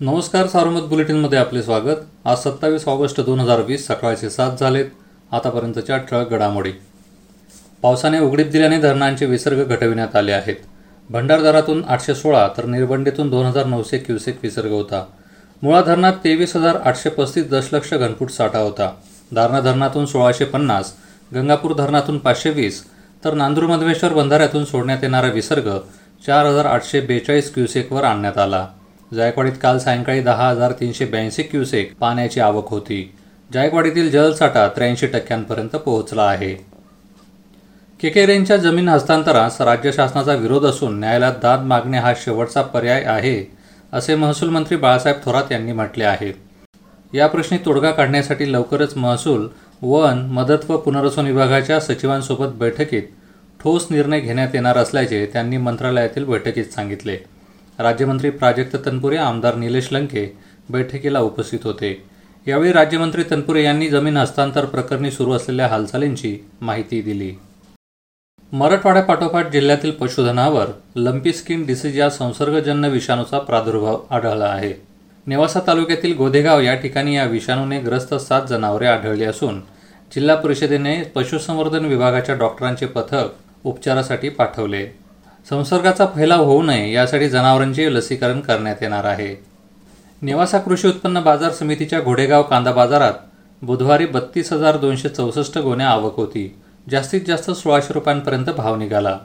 नमस्कार सार्वमत बुलेटिनमध्ये आपले स्वागत. आज सत्तावीस ऑगस्ट दोन हजार वीस सकाळचे सात झालेत. आतापर्यंतच्या ठळक घडामोडी. पावसाने उघडीप दिल्याने धरणांचे विसर्ग घटविण्यात आले आहेत. भंडारदारातून आठशे सोळा तर निर्बंडीतून दोन हजार नऊशे क्युसेक विसर्ग होता. मुळा धरणात तेवीस हजार आठशे पस्तीस दशलक्ष घनफूट साठा होता. दारणा धरणातून सोळाशे पन्नास गंगापूर धरणातून पाचशे वीस तर नांदूर मधमेश्वर बंधाऱ्यातून सोडण्यात येणारा विसर्ग चार हजार आठशे बेचाळीस क्युसेकवर आणण्यात आला. जायकवाडीत काल सायंकाळी दहा हजार तीनशे ब्याऐंशी क्युसेक पाण्याची आवक होती. जायकवाडीतील जलसाठा त्र्याऐंशी टक्क्यांपर्यंत पोहोचला आहे. केकेरेंच्या जमीन हस्तांतरास राज्य शासनाचा विरोध असून न्यायालयात दाद मागणे हा शेवटचा पर्याय आहे असे महसूल मंत्री बाळासाहेब थोरात यांनी म्हटले आहे. या प्रश्नी तोडगा काढण्यासाठी लवकरच महसूल वन मदत व पुनर्वसन विभागाच्या सचिवांसोबत बैठकीत ठोस निर्णय घेण्यात येणार असल्याचे त्यांनी मंत्रालयातील बैठकीत सांगितले. राज्यमंत्री प्राजक्त तनपुरे आमदार निलेश लंके बैठकीला उपस्थित होते. यावेळी राज्यमंत्री तनपुरे यांनी जमीन हस्तांतर प्रकरणी सुरू असलेल्या हालचालींची माहिती दिली. मराठवाड्यापाठोपाठ जिल्ह्यातील पशुधनावर लंपी स्किन डिसीज या संसर्गजन्य विषाणूचा प्रादुर्भाव आढळला आहे. नेवासा तालुक्यातील गोदेगाव या ठिकाणी या विषाणूने ग्रस्त सात जनावरे आढळली असून जिल्हा परिषदेने पशुसंवर्धन विभागाच्या डॉक्टरांचे पथक उपचारासाठी पाठवले. संसर्गाचा फैलाव होऊ नये यासाठी जनावरांचे लसीकरण करण्यात येणार आहे. नेवासा कृषी उत्पन्न बाजार समितीच्या घोडेगाव कांदा बाजारात बुधवारी बत्तीस हजार दोनशे चौसष्ट गोण्या आवक होती. जास्तीत जास्त सोळाशे रुपयांपर्यंत भाव निघाला.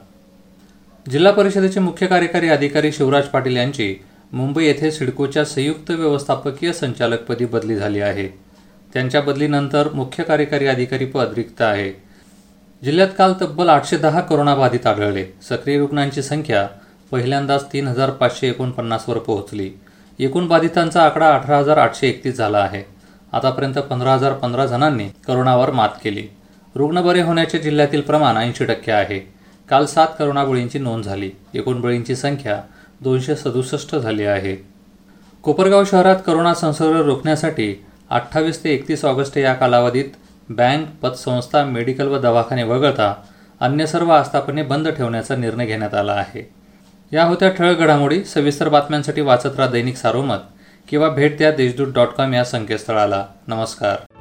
जिल्हा परिषदेचे मुख्य कार्यकारी अधिकारी शिवराज पाटील यांची मुंबई येथे सिडकोच्या संयुक्त व्यवस्थापकीय संचालकपदी बदली झाली आहे. त्यांच्या बदलीनंतर मुख्य कार्यकारी अधिकारी पद रिक्त आहे. जिल्ह्यात काल तब्बल आठशे दहा कोरोनाबाधित आढळले. सक्रिय रुग्णांची संख्या पहिल्यांदाच तीन हजार पाचशे एकोणपन्नासवर पोहोचली. एकूण बाधितांचा आकडा अठरा हजार आठशे एकतीस झाला आहे. आतापर्यंत पंधरा हजार पंधरा जणांनी करोनावर मात केली. रुग्ण बरे होण्याचे जिल्ह्यातील प्रमाण ऐंशी टक्के आहे. काल सात करोना बळींची नोंद झाली. एकूण बळींची संख्या दोनशे सदुसष्ट झाली आहे. कोपरगाव शहरात करोना संसर्ग रोखण्यासाठी अठ्ठावीस ते एकतीस ऑगस्ट या कालावधीत बँक पतसंस्था मेडिकल व दवाखाने वगळता अन्य सर्व आस्थापने बंद ठेवण्याचा निर्णय घेण्यात आला आहे. या होत्या ठळक घडामोडी सविस्तर बातम्यांसाठी वाचत राहा दैनिक सारोमत किंवा भेट द्या देशदूत डॉट कॉम या संकेतस्थळाला. नमस्कार.